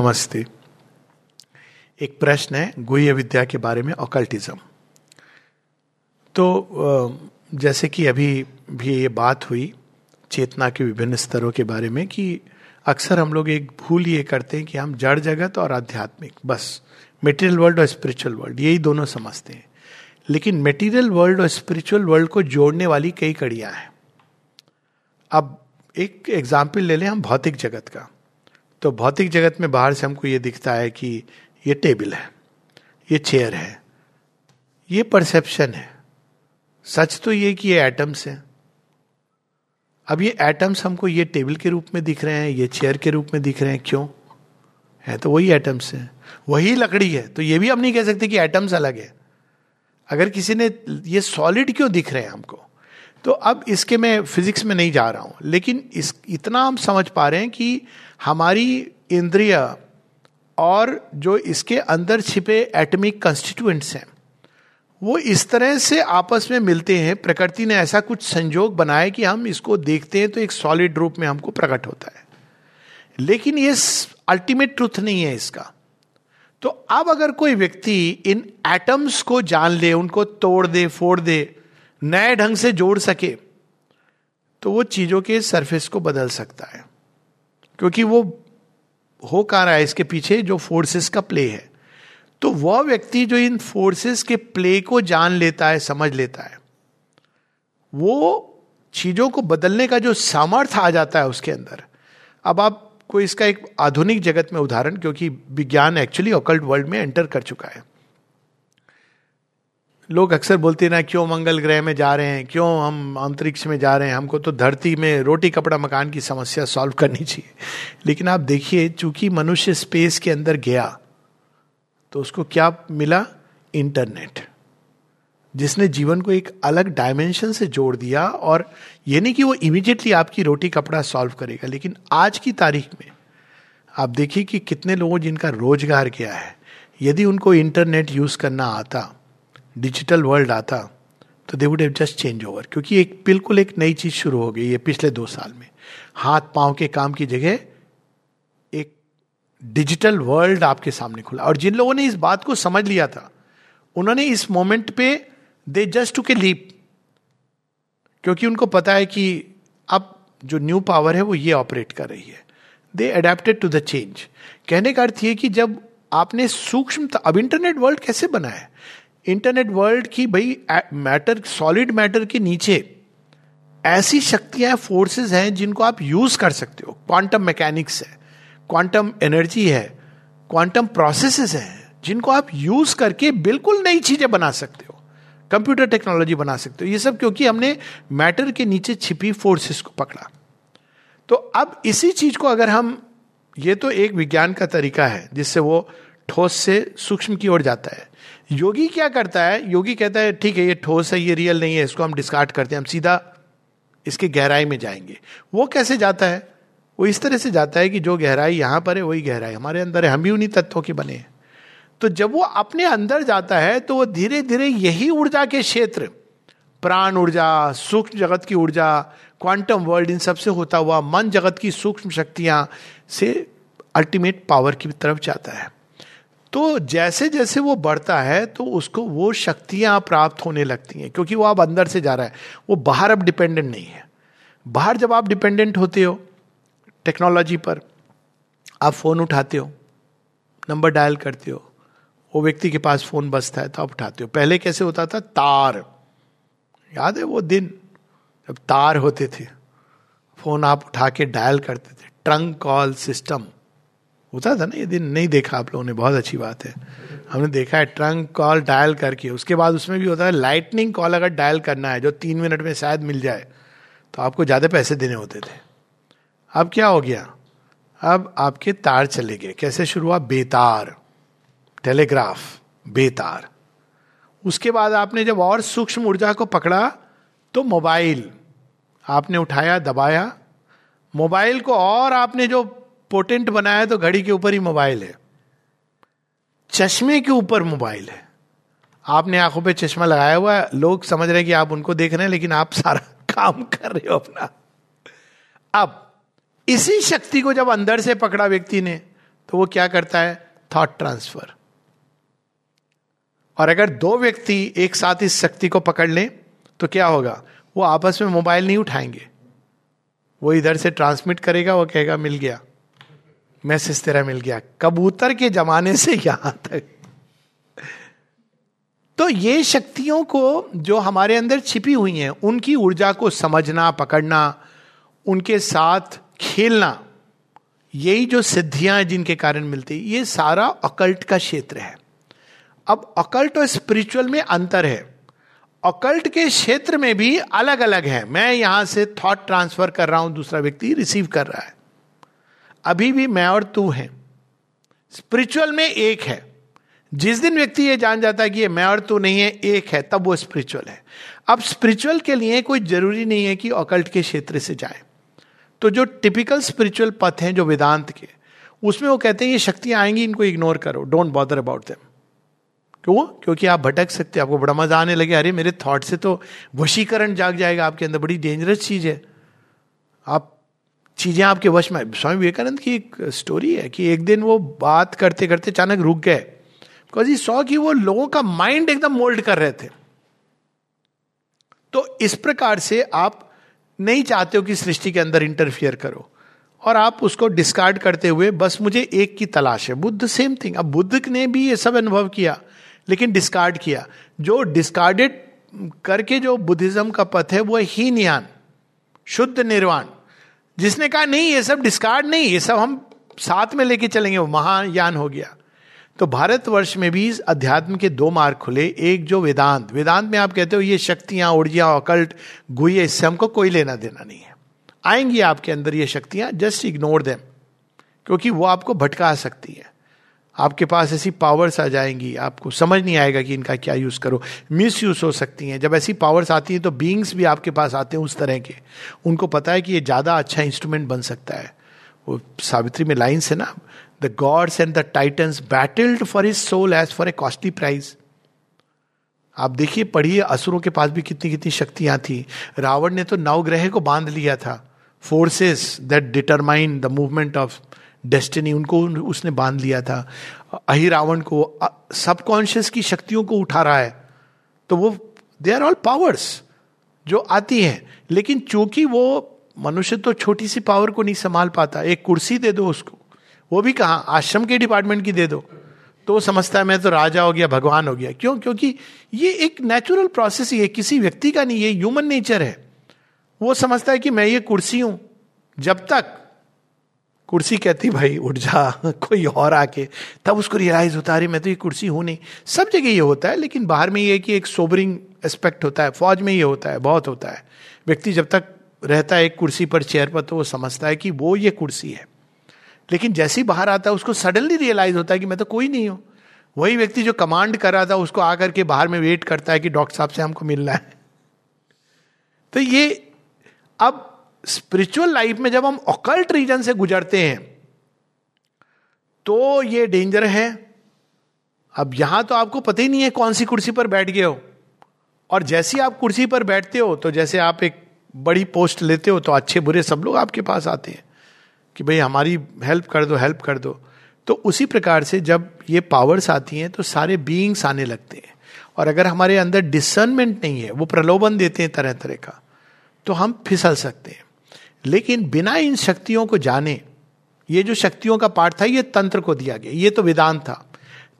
नमस्ते। एक प्रश्न है, गुह्य विद्या के बारे में ऑकल्टिज्म तो जैसे कि अभी भी ये बात हुई, चेतना के विभिन्न स्तरों के बारे में, कि अक्सर हम लोग एक भूल ये करते हैं कि हम जड़ जगत और आध्यात्मिक, बस। मेटेरियल वर्ल्ड और स्पिरिचुअल वर्ल्ड यही दोनों समझते हैं। लेकिन मेटीरियल वर्ल्ड और स्पिरिचुअल वर्ल्ड को जोड़ने वाली कई कड़ियाँ हैं। अब एक एग्ज़ाम्पल ले लें हम भौतिक जगत का। तो भौतिक जगत में बाहर से हमको ये दिखता है कि ये टेबल है, ये चेयर है, ये परसेप्शन है। सच तो ये कि ये एटम्स हैं। अब ये एटम्स हमको ये टेबल के रूप में दिख रहे हैं, ये चेयर के रूप में दिख रहे हैं, क्यों? है तो वही एटम्स है। वही लकड़ी है तो ये भी हम नहीं कह सकते कि एटम्स अलग है। अगर किसी ने ये सॉलिड क्यों दिख रहे हैं हमको? तो अब इसके मैं फिजिक्स में नहीं जा रहा हूँ, लेकिन इस, इतना हम समझ पा रहे हैं कि हमारी इंद्रिय और जो इसके अंदर छिपे एटमिक कंस्टिट्यूएंट्स हैं, वो इस तरह से आपस में मिलते हैं। प्रकृति ने ऐसा कुछ संजोग बनाया कि हम इसको देखते हैं तो एक सॉलिड रूप में हमको प्रकट होता है। लेकिन ये अल्टीमेट ट्रुथ नहीं है इसका। तो अब अगर कोई व्यक्ति इन एटम्स को जान ले, उनको तोड़ दे, फोड़ दे नए ढंग से जोड़ सके तो वो चीज़ों के सरफेस को बदल सकता है। क्योंकि वो हो कहा रहा है, इसके पीछे जो फोर्सेस का प्ले है। तो वह व्यक्ति जो इन फोर्सेस के प्ले को जान लेता है, समझ लेता है, वो चीज़ों को बदलने का जो सामर्थ्य आ जाता है उसके अंदर। अब आप को इसका एक आधुनिक जगत में उदाहरण, क्योंकि विज्ञान एक्चुअली ओकल्ट वर्ल्ड में एंटर कर चुका है। लोग अक्सर बोलते हैं ना, क्यों मंगल ग्रह में जा रहे हैं? क्यों हम अंतरिक्ष में जा रहे हैं? हमको तो धरती में रोटी, कपड़ा, मकान की समस्या सॉल्व करनी चाहिए। लेकिन आप देखिए, चूँकि मनुष्य स्पेस के अंदर गया तो उसको क्या मिला? इंटरनेट, जिसने जीवन को एक अलग डायमेंशन से जोड़ दिया और ये नहीं कि वो इमीडिएटली आपकी रोटी, कपड़ा सॉल्व करेगा, लेकिन आज की तारीख में आप देखिए कि कितने लोगों जिनका रोज़गार क्या है, यदि उनको इंटरनेट यूज़ करना आता डिजिटल वर्ल्ड आता तो they would have just change over क्योंकि एक बिल्कुल एक नई चीज़ शुरू हो गई है पिछले दो साल में। हाथ पाँव के काम की जगह एक डिजिटल वर्ल्ड आपके सामने खुला। और जिन लोगों ने इस बात को समझ लिया था, उन्होंने इस मोमेंट पे they just took leap क्योंकि उनको पता है कि अब जो न्यू पावर है वो ये ऑपरेट कर रही है। They adapted to the change कहने का अर्थ ये कि जब आपने सूक्ष्म अब इंटरनेट वर्ल्ड कैसे बना है? इंटरनेट वर्ल्ड की भाई मैटर, सॉलिड मैटर के नीचे ऐसी शक्तियाँ, फोर्सेस हैं जिनको आप यूज़ कर सकते हो। क्वांटम मैकेनिक्स है, क्वांटम एनर्जी है, क्वांटम प्रोसेसेस हैं जिनको आप यूज़ करके बिल्कुल नई चीज़ें बना सकते हो, कंप्यूटर टेक्नोलॉजी बना सकते हो। ये सब क्योंकि हमने मैटर के नीचे छिपी फोर्सेस को पकड़ा। तो अब इसी चीज़ को अगर हम, ये तो एक विज्ञान का तरीका है, जिससे वो ठोस से सूक्ष्म की ओर जाता है। योगी क्या करता है? योगी कहता है, ठीक है, ये ठोस है, ये रियल नहीं है, इसको हम डिस्कार्ड करते हैं, हम सीधा इसके गहराई में जाएँगे। वो कैसे जाता है? वो इस तरह से जाता है कि जो गहराई यहाँ पर है, वही गहराई हमारे अंदर है, हम भी उन्हीं तत्वों के बने हैं। तो जब वो अपने अंदर जाता है तो वो धीरे धीरे यही ऊर्जा के क्षेत्र, प्राण ऊर्जा, सूक्ष्म जगत की ऊर्जा क्वांटम वर्ल्ड इन सबसे होता हुआ मन जगत की सूक्ष्म शक्तियाँ से अल्टीमेट पावर की तरफ़ जाता है। तो जैसे जैसे वो बढ़ता है तो उसको वो शक्तियाँ प्राप्त होने लगती हैं, क्योंकि वो आप अंदर से जा रहा है। वो बाहर अब डिपेंडेंट नहीं है। बाहर जब आप डिपेंडेंट होते हो टेक्नोलॉजी पर, आप फ़ोन उठाते हो नंबर डायल करते हो, वो व्यक्ति के पास फ़ोन बसता है तो आप उठाते हो। पहले कैसे होता था? तार। याद है वो दिन, जब तार होते थे फ़ोन आप उठा के डायल करते थे ट्रंक कॉल सिस्टम होता था ना ये दिन नहीं देखा आप लोगों ने, बहुत अच्छी बात है। हमने देखा है ट्रंक कॉल डायल करके, उसके बाद उसमें भी होता है लाइटनिंग कॉल अगर डायल करना है, जो तीन मिनट में शायद मिल जाए तो आपको ज़्यादा पैसे देने होते थे। अब क्या हो गया? अब आपके तार चले गए। कैसे शुरू हुआ? बेतार। टेलीग्राफ बेतार। उसके बाद आपने जब और सूक्ष्म ऊर्जा को पकड़ा तो मोबाइल आपने उठाया, दबाया। मोबाइल को और आपने जो पोटेंट बनाया तो घड़ी के ऊपर ही मोबाइल है। चश्मे के ऊपर मोबाइल है। आपने आँखों पे चश्मा लगाया हुआ है, लोग समझ रहे हैं कि आप उनको देख रहे हैं, लेकिन आप सारा काम कर रहे हो अपना। अब, इसी शक्ति को जब अंदर से पकड़ा व्यक्ति ने तो वो क्या करता है? थॉट ट्रांसफ़र और अगर दो व्यक्ति एक साथ इस शक्ति को पकड़ लें तो क्या होगा? वो आपस में मोबाइल नहीं उठाएँगे। वो इधर से ट्रांसमिट करेगा, वो कहेगा, मिल गया। मैसेज तेरा मिल गया। कबूतर के जमाने से यहाँ तक। तो ये शक्तियों को जो हमारे अंदर छिपी हुई हैं, उनकी ऊर्जा को समझना, पकड़ना, उनके साथ खेलना, यही जो सिद्धियाँ जिनके कारण मिलती ये सारा अकल्ट का क्षेत्र है। अब अकल्ट और स्पिरिचुअल में अंतर है। अकल्ट के क्षेत्र में भी अलग अलग है। मैं यहाँ से थॉट ट्रांसफ़र कर रहा हूँ, दूसरा व्यक्ति रिसीव कर रहा है। अभी भी मैं और तू हैं। स्पिरिचुअल में एक है। जिस दिन व्यक्ति ये जान जाता है कि ये मैं और तू नहीं है, एक है, तब वो स्पिरिचुअल है। अब स्पिरिचुअल के लिए कोई ज़रूरी नहीं है कि ऑकल्ट के क्षेत्र से जाए। तो जो टिपिकल स्पिरिचुअल पथ हैं, जो वेदांत के, उसमें वो कहते हैं, ये शक्तियाँ आएँगी, इनको इग्नोर करो। डोंट बॉदर अबाउट देम क्यों? क्योंकि आप भटक सकते हैं, आपको बड़ा मज़ा आने लगे, अरे, मेरे थॉट से तो वशीकरण जाग जाएगा, आपके अंदर बड़ी डेंजरस चीज़ है। आप चीज़ें आपके वश में। स्वामी विवेकानंद की एक स्टोरी है कि एक दिन वो बात करते करते अचानक रुक गए। बिकॉज़ सौ कि वो लोगों का माइंड एकदम मोल्ड कर रहे थे। तो इस प्रकार से आप नहीं चाहते हो कि सृष्टि के अंदर इंटरफियर करो। और आप उसको डिस्कार्ड करते हुए बस मुझे एक की तलाश है। बुद्ध सेम थिंग अब बुद्ध ने भी ये सब अनुभव किया, लेकिन डिस्कार्ड किया। जो डिस्कार्डेड करके जो बुद्धिज्म का पथ है, वो ही न्यान शुद्ध निर्वाण। जिसने कहा, नहीं, ये सब डिस्कार्ड नहीं, ये सब हम साथ में लेके चलेंगे, वो महायान हो गया. तो भारतवर्ष में भी अध्यात्म के दो मार्ग खुले, एक जो वेदांत। वेदांत में आप कहते हो, ये शक्तियाँ, ऊर्जा, अकल्ट, गुहे इससे हमको कोई लेना देना नहीं है। आएँगी आपके अंदर ये शक्तियाँ जस्ट इग्नोर देम क्योंकि वो आपको भटका सकती है। आपके पास ऐसी पावर्स आ जाएँगी, आपको समझ नहीं आएगा कि इनका क्या यूज़ करो। मिस यूज़ हो सकती हैं। जब ऐसी पावर्स आती हैं तो बींग्स भी आपके पास आते हैं उस तरह के। उनको पता है कि ये ज़्यादा अच्छा इंस्ट्रूमेंट बन सकता है। वो सावित्री में लाइन्स है ना। The gods and the titans battled for his soul as for a costly prize आप देखिए, पढ़िए, असुरों के पास भी कितनी कितनी शक्तियाँ थी। रावण ने तो नवग्रह को बाँध लिया था। Forces that determine the movement of destiny उनको, उसने बाँध लिया था। अहि रावण को सबकॉन्शियस की शक्तियों को उठा रहा है। तो वो दे आर ऑल पावर्स जो आती हैं। लेकिन चूँकि वो मनुष्य तो छोटी सी पावर को नहीं संभाल पाता, एक कुर्सी दे दो उसको। वो भी कहा? आश्रम के डिपार्टमेंट की दे दो। तो वो समझता है, मैं तो राजा हो गया, भगवान हो गया। क्यों? क्योंकि ये एक नेचुरल प्रोसेस ही है, किसी व्यक्ति का नहीं, ये ह्यूमन नेचर है। वो समझता है कि मैं ये कुर्सी हूँ, जब तक कुर्सी कहती, भाई, उठ जा, कोई और आके। तब उसको रियलाइज़ होता है मैं तो ये कुर्सी हूँ नहीं। सब जगह ये होता है, लेकिन बाहर में ये कि एक सोबरिंग एस्पेक्ट होता है। फौज में ये होता है, बहुत होता है। व्यक्ति जब तक रहता है एक कुर्सी पर चेयर पर तो वो समझता है कि वो ये कुर्सी है। लेकिन जैसे ही बाहर आता है, उसको सडनली रियलाइज़ होता है कि मैं तो कोई नहीं हूँ। वही व्यक्ति जो कमांड कर रहा था, उसको आकर के बाहर में वेट करता है कि डॉक्टर साहब से हमको मिलना है। तो ये, अब स्पिरिचुअल लाइफ में जब हम ऑकल्ट रीजन से गुजरते हैं तो ये डेंजर है। अब यहाँ तो आपको पता ही नहीं है कौन सी कुर्सी पर बैठ गए हो। और जैसे आप कुर्सी पर बैठते हो तो जैसे आप एक बड़ी पोस्ट लेते हो तो अच्छे बुरे सब लोग आपके पास आते हैं कि भाई हमारी हेल्प कर दो हेल्प कर दो। तो उसी प्रकार से जब ये पावर्स आती हैं तो सारे बीइंग्स आने लगते हैं। और अगर हमारे अंदर डिसर्नमेंट नहीं है, वो प्रलोभन देते हैं तरह तरह का तो हम फिसल सकते हैं। लेकिन बिना इन शक्तियों को जाने, ये जो शक्तियों का पाठ था, ये तंत्र को दिया गया। ये तो वेदांत था।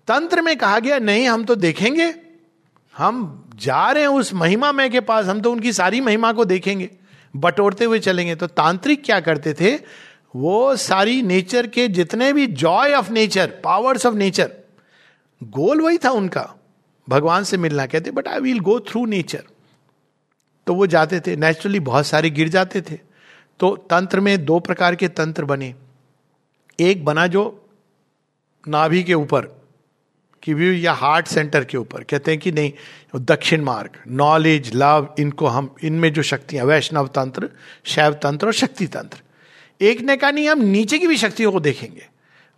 तंत्र में कहा गया, नहीं, हम तो देखेंगे। हम जा रहे हैं उस महिमा में के पास, हम तो उनकी सारी महिमा को देखेंगे। बटोरते हुए चलेंगे। तो तांत्रिक क्या करते थे? वो सारी नेचर के जितने भी joy of nature powers of nature goal वही था उनका। भगवान से मिलना कहते but I will go through nature तो वो जाते थे। नेचुरली बहुत सारे गिर जाते थे। तो तंत्र में दो प्रकार के तंत्र बने। एक बना जो नाभि के ऊपर, कि व्यू या हार्ट सेंटर के ऊपर। कहते हैं कि नहीं दक्षिण मार्ग। नॉलेज लव इनको हम, इनमें जो शक्तियाँ, वैष्णव तंत्र, शैव तंत्र और शक्ति तंत्र। एक ने कहा, नहीं, हम नीचे की भी शक्तियों को देखेंगे।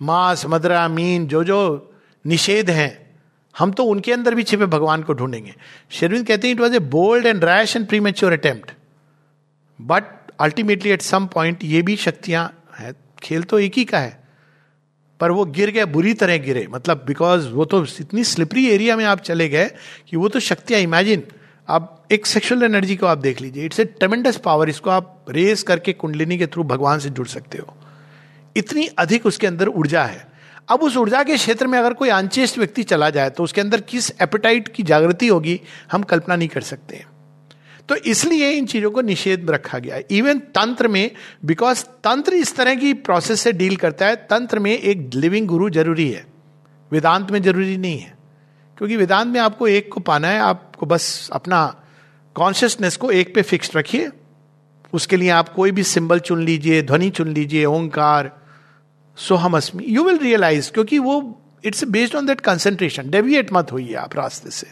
मांस, मदरा, मीन, जो जो निषेध हैं, हम तो उनके अंदर भी छिपे भगवान को ढूंढेंगे। शेरविंद कहते हैं it was a bold and rash and premature attempt but ultimately at some point ये भी शक्तियाँ हैं। खेल तो एक ही का है, पर वो गिर गए, बुरी तरह गिरे। मतलब बिकॉज़ वो तो इतनी स्लिपरी एरिया में आप चले गए कि वो तो शक्तियाँ इमेजिन आप एक सेक्सुअल एनर्जी को आप देख लीजिए। इट्स ए ट्रेमेंडस पावर इसको आप रेस करके कुंडलिनी के थ्रू भगवान से जुड़ सकते हो। इतनी अधिक उसके अंदर ऊर्जा है। अब उस ऊर्जा के क्षेत्र में अगर कोई अनचेस्ट व्यक्ति चला जाए तो उसके अंदर किस एपेटाइट की जागृति होगी, हम कल्पना नहीं कर सकते। तो इसलिए इन चीज़ों को निषेध रखा गया इवन तंत्र में बिकॉज़ तंत्र इस तरह की प्रोसेस से डील करता है, तंत्र में एक लिविंग गुरु ज़रूरी है। वेदांत में ज़रूरी नहीं है। क्योंकि वेदांत में आपको एक को पाना है, आपको बस अपना कॉन्शियसनेस को एक पे फिक्स रखिए। उसके लिए आप कोई भी सिंबल चुन लीजिए, ध्वनि चुन लीजिए, ओंकार सोहम अस्मी यू विल रियलाइज़ क्योंकि वो it's based on that concentration deviate मत होइए आप रास्ते से।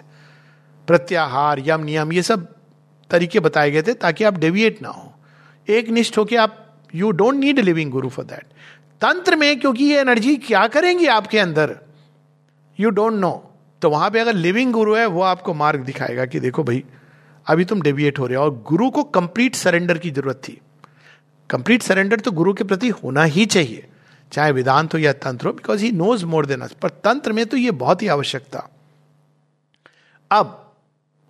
प्रत्याहार, यम, नियम, ये सब तरीके बताए गए थे ताकि आप डेविएट ना हो। एक निष्ठ होके आप you don't need living guru for that tantra में, क्योंकि ये एनर्जी क्या करेंगी आपके अंदर? यू डोंट नो तो वहाँ पे अगर लिविंग गुरु है, वो आपको मार्ग दिखाएगा कि देखो भाई, अभी तुम डेविएट हो रहे हो और गुरु को कंप्लीट सरेंडर की ज़रूरत थी। कंप्लीट सरेंडर तो गुरु के प्रति होना ही चाहिए, चाहे वेदांत हो या तंत्र हो because he knows more than us पर तंत्र में तो ये बहुत ही आवश्यक था अब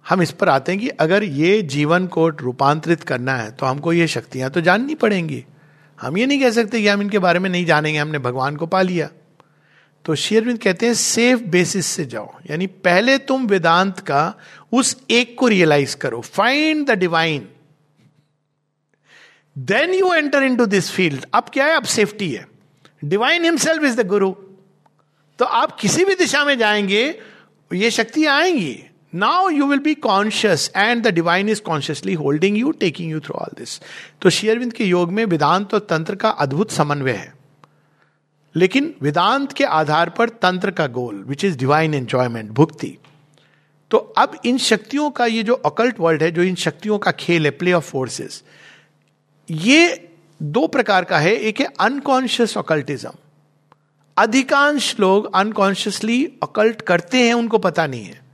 हम इस पर आते हैं कि अगर ये जीवन को रूपांतरित करना है तो हमको ये शक्तियाँ तो जाननी पड़ेंगी। हम ये नहीं कह सकते कि हम इनके बारे में नहीं जानेंगे, हमने भगवान को पा लिया। तो शेयरविंद कहते हैं सेफ़ बेसिस से जाओ। यानी पहले तुम वेदांत का उस एक को रियलाइज़ करो। Find the divine then you enter into this field अब क्या है? अब सेफ्टी है। डिवाइन हिमसेल्फ इज़ द गुरु तो आप किसी भी दिशा में जाएँगे, ये शक्तियाँ आएँगी। Now you will be conscious and the divine is consciously holding you taking you through all this तो शेयरविंद के योग में वेदांत और तंत्र का अद्भुत समन्वय है। लेकिन वेदांत के आधार पर तंत्र का goal which is divine enjoyment भुक्ति। तो अब इन शक्तियों का ये जो अकल्ट वर्ल्ड है, जो इन शक्तियों का खेल है प्ले ऑफ़ फोर्सेस ये दो प्रकार का है। एक है अनकॉन्शियस अकल्टिज्म अधिकांश लोग अनकॉन्शियसली अकल्ट करते हैं, उनको पता नहीं है।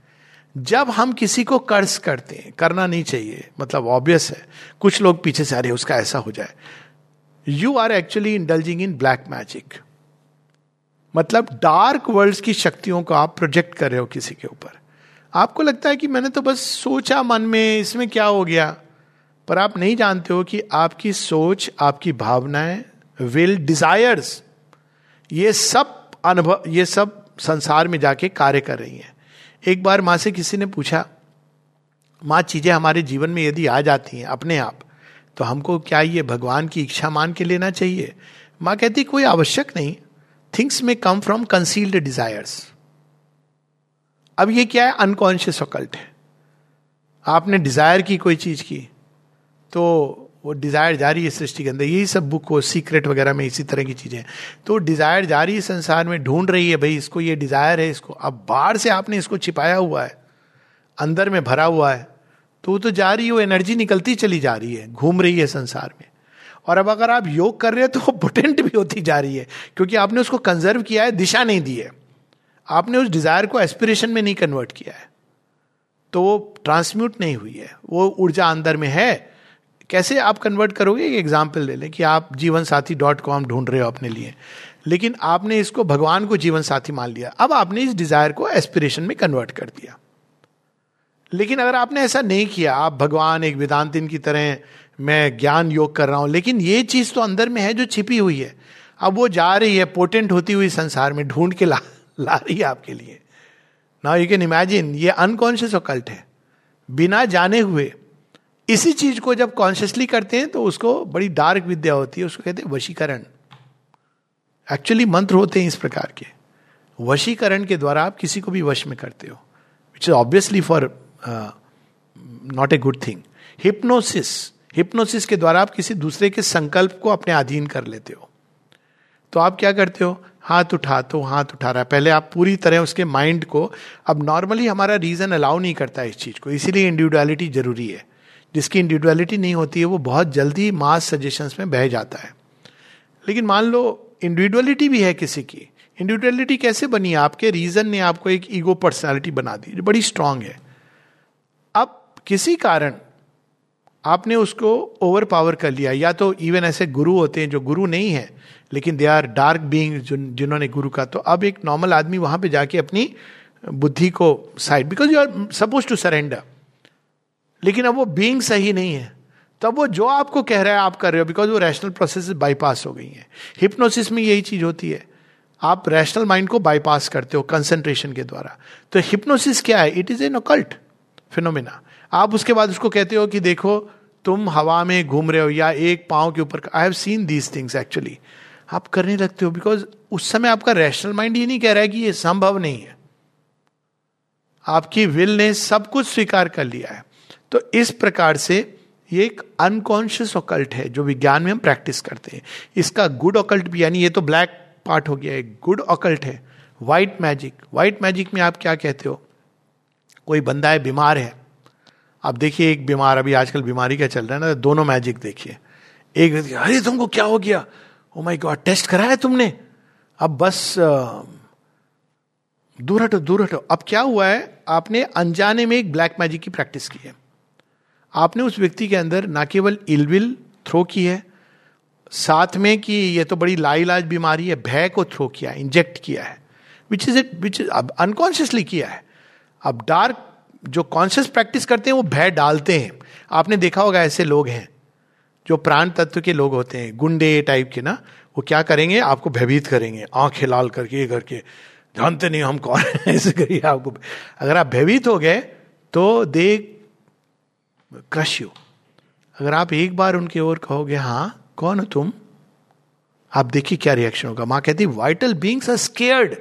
जब हम किसी को कर्ज करते हैं, करना नहीं चाहिए मतलब ऑब्वियस है, कुछ लोग पीछे से आ रहे उसका ऐसा हो जाए। You are actually indulging in black magic मतलब डार्क वर्ल्ड की शक्तियों को आप प्रोजेक्ट कर रहे हो किसी के ऊपर। आपको लगता है कि मैंने तो बस सोचा मन में, इसमें क्या हो गया? पर आप नहीं जानते हो कि आपकी सोच, आपकी भावनाएँ विल डिजायर्स ये सब अनुभव, ये सब संसार में जाके कार्य कर रही हैं। एक बार माँ से किसी ने पूछा, माँ, चीज़ें हमारे जीवन में यदि आ जाती हैं अपने आप तो हमको क्या ये भगवान की इच्छा मान के लेना चाहिए? माँ कहती, कोई आवश्यक नहीं। थिंग्स में कम फ्रॉम कंसील्ड डिजायर्स अब ये क्या है? अनकॉन्शियस ऑकल्ट है। आपने डिज़ायर की कोई चीज़ की तो वो डिज़ायर जा रही है सृष्टि के अंदर, यही सब बुक हो सीक्रेट वगैरह में इसी तरह की चीज़ें तो डिज़ायर जा रही है संसार में, ढूंढ रही है, भाई, इसको ये डिज़ायर है, इसको, अब बाहर से आपने इसको छिपाया हुआ है, अंदर में भरा हुआ है तो वो तो जा रही है, वो एनर्जी निकलती चली जा रही है, घूम रही है संसार में। और अब अगर आप योग कर रहे हैं तो वो पोटेंट भी होती जा रही है, क्योंकि आपने उसको कंजर्व किया है, दिशा नहीं दी है। आपने उस डिज़ायर को एस्पिरेशन में नहीं कन्वर्ट किया है। तो वो ट्रांसम्यूट नहीं हुई है, वो ऊर्जा अंदर में है कैसे आप कन्वर्ट करोगे? एक एग्ज़ाम्पल ले लें कि आप जीवन साथी डॉट कॉम ढूंढ रहे हो अपने लिए। लेकिन आपने इसको भगवान को जीवन साथी मान लिया। अब आपने इस डिज़ायर को एस्पिरेशन में कन्वर्ट कर दिया। लेकिन अगर आपने ऐसा नहीं किया, आप भगवान, एक वेदांतिन की तरह मैं ज्ञान योग कर रहा हूँ, लेकिन ये चीज़ तो अंदर में है जो छिपी हुई है। अब वो जा रही है पोटेंट होती हुई संसार में ढूंढ के ला ला रही है आपके लिए। नाउ यू कैन इमेजिन ये अनकॉन्शियस ऑकल्ट है। बिना जाने हुए इसी चीज़ को जब कॉन्शियसली करते हैं तो उसको बड़ी डार्क विद्या होती है, उसको कहते हैं वशीकरण। एक्चुअली मंत्र होते हैं इस प्रकार के। वशीकरण के द्वारा आप किसी को भी वश में करते हो which is obviously for not a good thing hypnosis hypnosis के द्वारा आप किसी दूसरे के संकल्प को अपने अधीन कर लेते हो। तो आप क्या करते हो? हाथ उठा तो हाथ उठा रहा है। पहले आप पूरी तरह उसके माइंड को, अब नॉर्मली हमारा रीजन अलाउ नहीं करता इस चीज़ को, इसीलिए इंडिविजुअलिटी ज़रूरी है। जिसकी इंडिविजुअलिटी नहीं होती है, वो बहुत जल्दी मास सजेशंस में बह जाता है। लेकिन मान लो, इंडिविजुअलिटी भी है किसी की। इंडिविजुअलिटी कैसे बनी? आपके रीजन ने आपको एक ईगो पर्सनालिटी बना दी, जो बड़ी स्ट्रांग है। अब किसी कारण आपने उसको ओवर पावर कर लिया, या तो इवन ऐसे गुरु होते हैं जो गुरु नहीं है, लेकिन दे आर डार्क बींग जिन्होंने गुरु का तो अब एक नॉर्मल आदमी वहाँ पे जाके अपनी बुद्धि को side because you are suppose to surrender लेकिन अब वो बींग सही नहीं है। तब वो जो आपको कह रहा है, आप कर रहे हो बिकॉज़ वो रैशनल प्रोसेस बाईपास हो गई है। हिप्नोसिस में यही चीज़ होती है। आप रैशनल माइंड को बाईपास करते हो कंसंट्रेशन के द्वारा। तो हिप्नोसिस क्या है? It is an occult phenomena आप उसके बाद उसको कहते हो कि देखो, तुम हवा में घूम रहे हो या एक पाँव के ऊपर I have seen these things actually आप करने लगते हो बिकॉज़ उस समय आपका रैशनल माइंड ये नहीं कह रहा है कि ये संभव नहीं है। आपकी विल ने सब कुछ स्वीकार कर लिया है। तो इस प्रकार से ये एक अनकॉन्शियस ऑकल्ट है, जो विज्ञान में हम प्रैक्टिस करते हैं। इसका गुड ऑकल्ट भी, यानी ये तो ब्लैक पार्ट हो गया है गुड ऑकल्ट है। व्हाइट मैजिक व्हाइट मैजिक में आप क्या कहते हो? कोई बंदा है, बीमार है। आप देखिए, एक बीमार, अभी आजकल बीमारी का चल रहा है ना दोनों मैजिक देखिए। एक अरे, तुमको क्या हो गया? ओ माय गॉड टेस्ट कराया तुमने? अब बस दूर हटो दूर हटो। अब क्या हुआ है? आपने अनजाने में एक ब्लैक मैजिक की प्रैक्टिस की है। आपने उस व्यक्ति के अंदर ना केवल इलविल थ्रो की है, साथ में कि ये तो बड़ी लाइलाज बीमारी है, भय को थ्रो किया है, इंजेक्ट किया है which is it which is अब अनकॉन्शियसली किया है। अब डार्क जो कॉन्शियस प्रैक्टिस करते हैं, वो भय डालते हैं। आपने देखा होगा ऐसे लोग हैं, जो प्राण तत्व के लोग होते हैं, गुंडे टाइप के ना, वो क्या करेंगे, आपको भयभीत करेंगे, आँखें लाल करके, ये करके, जानते नहीं हम कौन ऐसे करिए आपको अगर आप भयभीत हो गए तो दे क्रश यू। अगर आप एक बार उनकी ओर कहोगे हाँ कौन हो तुम? आप देखिए क्या रिएक्शन होगा। माँ कहती vital beings are scared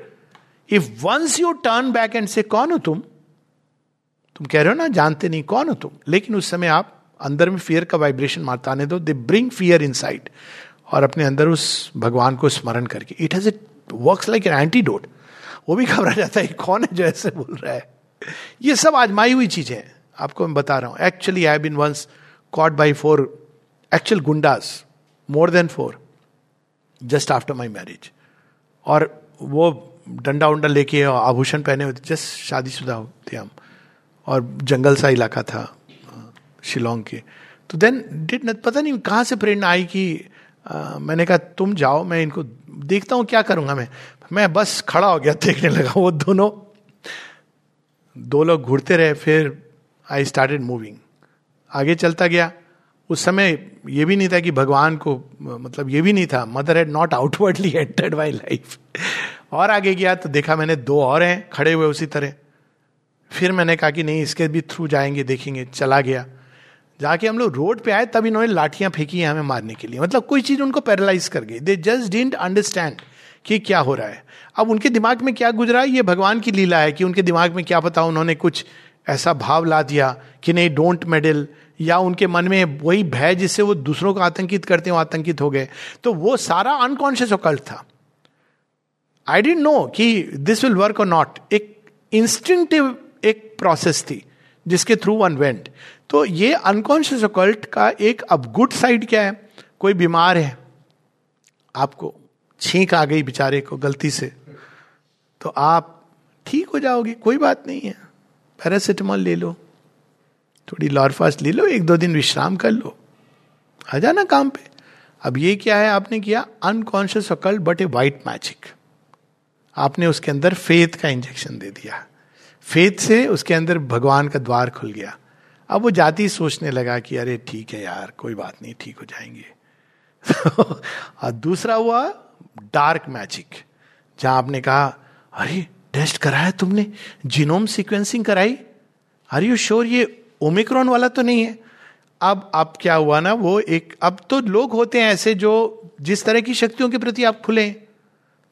if once you turn back and say कौन हो तुम तुम कह रहे हो ना, जानते नहीं, कौन हो तुम? लेकिन उस समय आप अंदर में फियर का वाइब्रेशन मारता आने दो। दे ब्रिंग फियर इन और अपने अंदर उस भगवान को स्मरण करके। It has it work like an antidote वो भी घबरा जाता है, कौन है जो ऐसे बोल रहा है? ये सब आजमाई हुई चीज़ें आपको मैं बता रहा हूँ। Actually I been once caught by four actual goondas more than four just after my marriage और वो डंडा उंडा लेके आभूषण पहने हुए जस्ट शादीशुदा होते हम। और जंगल सा इलाका था शिलोंग के। तो देन डिट न पता नहीं कहाँ से प्रेरणा आई कि आ, मैंने कहा तुम जाओ मैं इनको देखता हूँ क्या करूँगा मैं? मैं बस खड़ा हो गया देखने लगा वो दोनों दो लोग घूरते रहे फिर आई स्टार्टेड मूविंग आगे चलता गया। उस समय ये भी नहीं था कि भगवान को मतलब ये भी नहीं था। Mother had not outwardly entered my life और आगे गया तो देखा मैंने दो और हैं, खड़े हुए उसी तरह। फिर मैंने कहा कि नहीं, इसके भी थ्रू जाएँगे, देखेंगे। चला गया। जाके हम लोग रोड पे आए, तब इन्होंने लाठियाँ फेंकी हैं हमें मारने के लिए। मतलब कोई चीज़ उनको पैरालाइज कर गई। दे जस्ट डिंट अंडरस्टैंड कि क्या हो रहा है। अब उनके दिमाग में क्या गुजरा? है ये भगवान की लीला है कि उनके दिमाग में क्या पता उन्होंने कुछ ऐसा भाव ला दिया कि नहीं डोंट मेडल या उनके मन में वही भय जिससे वो दूसरों को आतंकित करते हो आतंकित हो गए। तो वो सारा अनकॉन्शियस ओकल्ट था। आई डेंट नो कि दिस विल वर्क और नॉट एक इंस्टिंक्टिव एक प्रोसेस थी जिसके थ्रू वन वेंट तो ये अनकॉन्शियस ओकल्ट का एक अब गुड साइड क्या है? कोई बीमार है? आपको छींक आ गई बेचारे को गलती से। तो आप ठीक हो जाओगे, कोई बात नहीं है। पैरासिटामोल ले लो। थोड़ी लॉरफास्ट ले लो, एक दो दिन विश्राम कर लो। आ जाना काम पे। अब ये क्या है, आपने किया unconscious occult but a white magic आपने उसके अंदर फेथ का इंजेक्शन दे दिया। फेथ से उसके अंदर भगवान का द्वार खुल गया। अब वो जाति सोचने लगा कि अरे ठीक है यार, कोई बात नहीं, ठीक हो जाएँगे। और दूसरा हुआ डार्क मैजिक जहाँ आपने कहा, अरे टेस्ट कराया तुमने? जीनोम सीक्वेंसिंग कराई? आर यू श्योर ये ओमिक्रॉन वाला तो नहीं है? अब अब क्या हुआ ना, वो एक, अब तो लोग होते हैं ऐसे जो जिस तरह की शक्तियों के प्रति आप खुले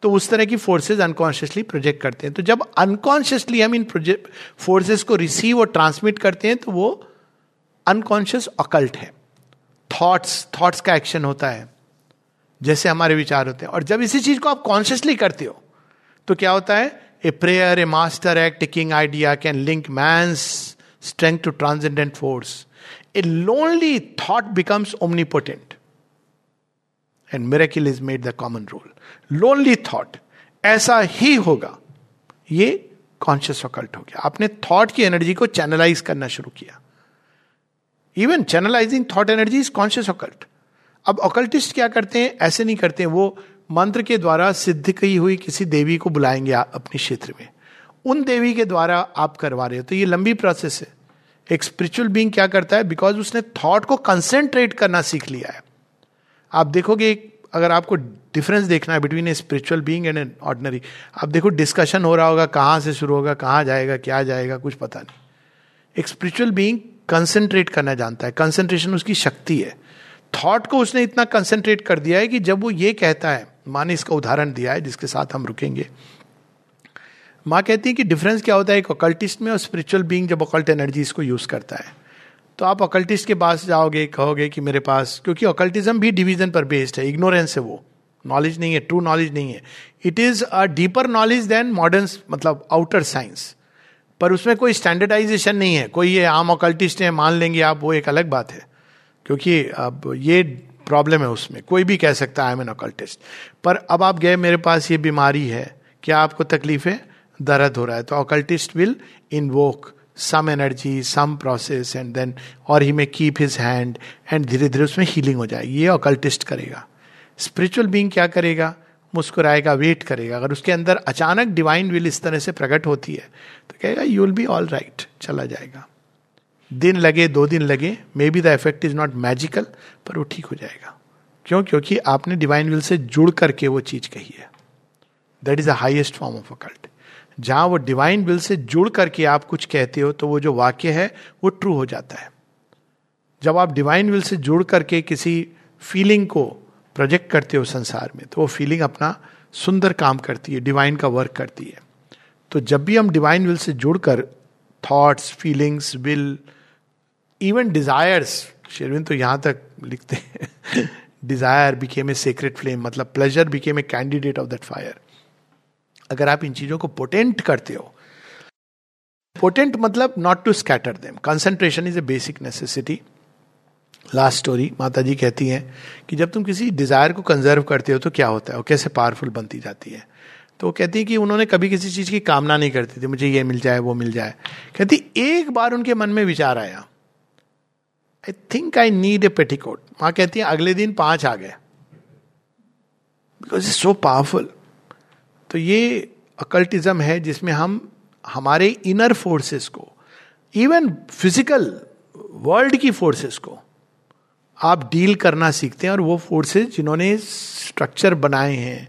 तो उस तरह की फोर्सेस अनकॉन्शियसली प्रोजेक्ट करते हैं। तो जब अनकॉन्शियसली हम इन फोर्सेस को रिसीव और ट्रांसमिट करते हैं तो वो अनकॉन्शियस अकल्ट है। थॉट्स थॉट्स का एक्शन होता है, जैसे हमारे विचार होते हैं। और जब इसी चीज़ को आप कॉन्शियसली करते हो तो क्या होता है? A prayer a master act king idea can link man's strength to transcendent force a lonely thought becomes omnipotent and miracle is made the common rule lonely thought ऐसा ही होगा। ये कॉन्शियस ऑकल्ट हो गया। आपने थॉट की energy को channelise करना शुरू किया। Even channelising thought energy is conscious occult अब ऑकल्टिस्ट क्या करते हैं? ऐसे नहीं करते हैं। वो मंत्र के द्वारा सिद्ध की हुई किसी देवी को बुलाएँगे आप अपने क्षेत्र में। उन देवी के द्वारा आप करवा रहे हो। तो ये लंबी प्रोसेस है। एक स्पिरिचुअल बींग क्या करता है? बिकॉज़ उसने थॉट को कंसेंट्रेट करना सीख लिया है। आप देखोगे अगर आपको डिफरेंस देखना है between a spiritual being and an ordinary आप देखो डिस्कशन हो रहा होगा, कहाँ से शुरू होगा, कहाँ जाएगा, क्या जाएगा, कुछ पता नहीं। एक स्पिरिचुअल बींग कंसेंट्रेट करना जानता है। कंसेंट्रेशन उसकी शक्ति है। थॉट को उसने इतना कंसेंट्रेट कर दिया है कि जब वो ये कहता है माँ ने इसका उदाहरण दिया है, जिसके साथ हम रुकेंगे। माँ कहती है कि डिफरेंस क्या होता है? एक अकल्टिस्ट में और स्पिरिचुअल बींग जब अकल्ट एनर्जीज को यूज़ करता है। तो आप अकल्टिस्ट के पास जाओगे, कहोगे कि मेरे पास, क्योंकि अकल्टिज्म भी डिवीज़न पर बेस्ड है इग्नोरेंस है वो। नॉलेज नहीं है ट्रू नॉलेज नहीं है। It is a deeper knowledge than modern मतलब आउटर साइंस पर उसमें कोई स्टैंडर्डाइजेशन नहीं है। कोई ये, आम ऑकल्टिस्ट है, मान लेंगे आप, वो एक अलग बात है। क्योंकि अब ये प्रॉब्लम है उसमें। कोई भी कह सकता है आई एम एन ऑकल्टिस्ट पर अब आप गए, मेरे पास ये बीमारी है। क्या आपको तकलीफ़? है दर्द हो रहा है। तो occultist will invoke some energy some process and then और he may keep his hand and धीरे धीरे उसमें हीलिंग हो जाएगी। ये ऑकल्टिस्ट करेगा। स्पिरिचुअल बींग क्या करेगा? मुस्कुराएगा वेट करेगा। अगर उसके अंदर अचानक डिवाइन विल इस तरह से प्रकट होती है तो कहेगा you will be all right चला जाएगा। दिन लगे, दो दिन लगे maybe the effect is not magical पर वो ठीक हो जाएगा। क्यों? क्योंकि आपने डिवाइन विल से जुड़ करके वो चीज़ कही है। That is the highest form of occult जहाँ वो डिवाइन विल से जुड़ करके आप कुछ कहते हो तो वो जो वाक्य है, वो ट्रू हो जाता है। जब आप डिवाइन विल से जुड़ करके किसी फीलिंग को प्रोजेक्ट करते हो संसार में तो वो फीलिंग अपना सुंदर काम करती है डिवाइन का वर्क करती है। तो जब भी हम डिवाइन विल से जुड़कर thoughts feelings will even desires Sherwin तो यहाँ तक लिखते हैं। Desire became a secret flame मतलब pleasure became a candidate of that fire अगर आप इन चीज़ों को पोटेंट करते हो पोटेंट मतलब not to scatter them concentration is a basic necessity last story Mata ji कहती हैं कि जब तुम किसी डिज़ायर को कंजर्व करते हो तो क्या होता है? वो कैसे पावरफुल बनती जाती है? तो वो कहती है कि उन्होंने कभी किसी चीज़ की कामना नहीं करती थी। मुझे ये मिल जाए, वो मिल जाए। कहती, एक बार उनके मन में विचार आया I think I need a petticoat माँ कहती है अगले दिन पाँच आ गए बिकॉज़ इज़ सो पावरफुल तो ये अकल्टिज्म है जिसमें हम, हमारे इनर फोर्सेस को इवन फ़िज़िकल वर्ल्ड की फोर्सेस को, आप डील करना सीखते हैं और वो फोर्सेस जिन्होंने स्ट्रक्चर बनाए हैं,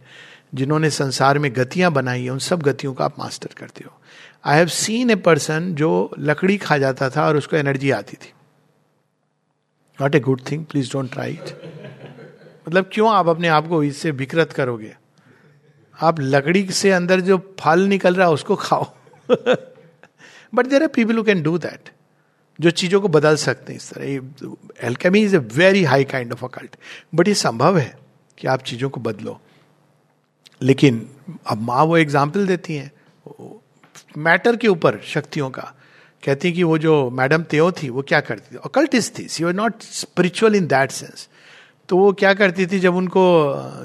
जिन्होंने संसार में गतियाँ बनाई हैं, उन सब गतियों का आप मास्टर करते हो। I have seen a person जो लकड़ी खा जाता था और उसको एनर्जी आती थी। Not a good thing please don't try it मतलब क्यों आप अपने आप को इससे विकृत करोगे? आप लकड़ी से अंदर जो फल निकल रहा है, उसको खाओ। But there are people who can do that जो चीज़ों को बदल सकते हैं इस तरह। Alchemy is a very high kind of occult but ये संभव है कि आप चीज़ों को बदलो। लेकिन अब माँ वो एग्ज़ाम्पल देती हैं। मैटर के ऊपर, शक्तियों का। कहती कि वो जो मैडम तेओ थी वो क्या करती थी? अकल्टिस्ट थी. She was not spiritual in that sense तो वो क्या करती थी? जब उनको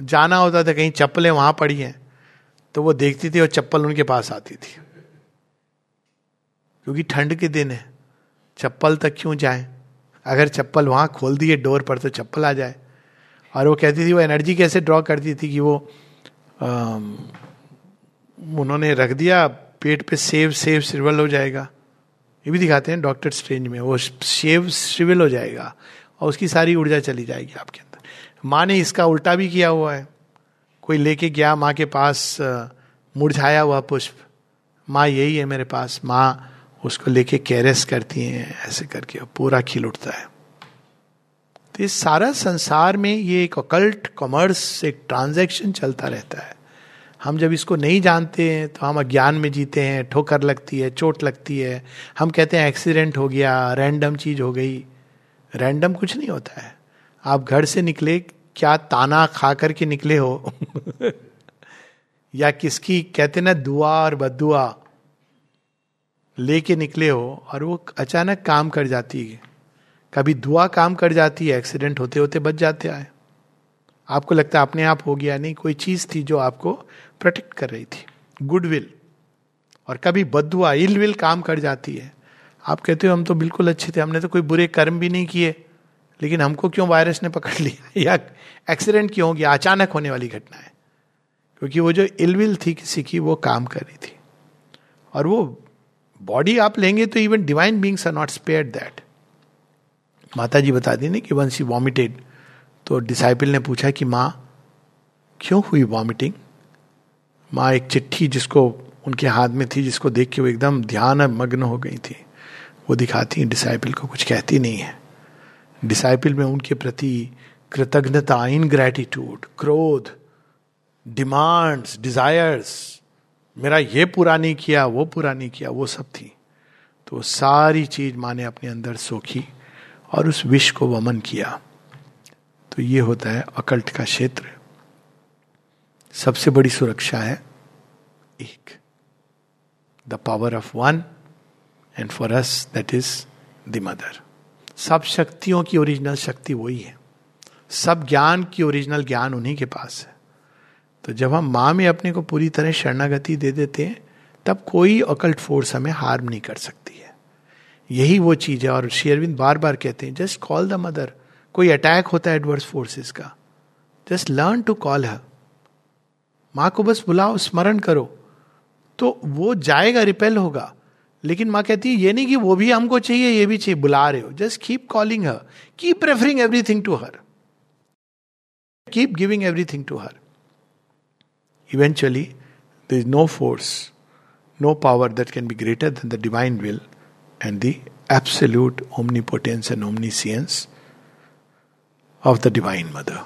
जाना होता था कहीं चप्पलें वहाँ पड़ी हैं तो वो देखती थी और चप्पल उनके पास आती थी। क्योंकि ठंड के दिन है चप्पल तक क्यों जाए? अगर चप्पल वहाँ खोल दिए डोर पर तो चप्पल आ जाए। और वो कहती थी वो एनर्जी कैसे ड्रॉ करती थी कि वो आ, उन्होंने रख दिया पेट पे सेव सेव सिरवल हो जाएगा। ये भी दिखाते हैं डॉक्टर स्ट्रेंज में। वो शेव श्रिवल हो जाएगा और उसकी सारी ऊर्जा चली जाएगी आपके अंदर। माँ ने इसका उल्टा भी किया हुआ है। कोई लेके गया माँ के पास मुरझाया हुआ पुष्प। माँ यही है मेरे पास। माँ उसको लेके कैरेस करती हैं ऐसे करके पूरा खिल उठता है। तो इस सारा संसार में ये एक अकल्ट कॉमर्स एक ट्रांजैक्शन चलता रहता है। हम जब इसको नहीं जानते हैं तो हम अज्ञान में जीते हैं, ठोकर लगती है, चोट लगती है। हम कहते हैं एक्सीडेंट हो गया रैंडम चीज़ हो गई। रैंडम कुछ नहीं होता है। आप घर से निकले, क्या ताना खा करके निकले हो? या किसकी, कहते ना, दुआ और बदुआ लेके निकले हो, और वो अचानक काम कर जाती है। कभी दुआ काम कर जाती है एक्सीडेंट होते होते बच जाते आए आपको लगता है, अपने आप हो गया। नहीं, कोई चीज़ थी जो आपको प्रोटेक्ट कर रही थी। गुडविल और कभी बदुआ इल विल काम कर जाती है। आप कहते हो, हम तो बिल्कुल अच्छे थे, हमने तो कोई बुरे कर्म भी नहीं किए, लेकिन हमको क्यों वायरस ने पकड़ लिया? या एक्सीडेंट क्यों हो गया अचानक होने वाली घटना है। क्योंकि वो जो इलविल थी किसी की, वो काम कर रही थी। और वो बॉडी आप लेंगे तो even divine beings are not spared that माता जी बता दी ना कि वन सी वॉमिटेड तो डिसाइपल ने पूछा कि, माँ, क्यों हुई वॉमिटिंग माँ एक चिट्ठी जिसको उनके हाथ में थी, जिसको देख के वो एकदम ध्यान मग्न हो गई थी। वो दिखाती डिसाइपल को कुछ कहती नहीं है। डिसाइपल में उनके प्रति कृतज्ञता, इन ग्रेटिट्यूड, क्रोध, डिमांड्स, डिजायर्स, मेरा ये पूरा नहीं किया, वो पूरा नहीं किया, वो सब थी। तो सारी चीज़ माँ ने अपने अंदर सोखी और उस विष को वमन किया। तो ये होता है अकल्ट का क्षेत्र। सबसे बड़ी सुरक्षा है एक the power of one and for us that is the mother सब शक्तियों की ओरिजिनल शक्ति वही है। सब ज्ञान की ओरिजिनल ज्ञान उन्हीं के पास है। तो जब हम माँ में अपने को पूरी तरह शरणागति दे देते हैं, तब कोई अकल्ट फोर्स हमें हार्म नहीं कर सकती है। यही वो चीज़ है, और शेयरविंद बार बार कहते हैं जस्ट कॉल द मदर कोई अटैक होता है एडवर्स फोर्सेस का। Just learn to call her माँ को बस बुलाओ, स्मरण करो। तो वो जाएगा रिपेल होगा। लेकिन माँ कहती है, ये नहीं कि वो भी हमको चाहिए, ये भी चाहिए। बुला रहे हो। Just keep calling her keep preferring everything to her keep giving everything to her eventually the is no force no power that can be greater than the divine will and the absolute omnipotence and omniscience of the divine mother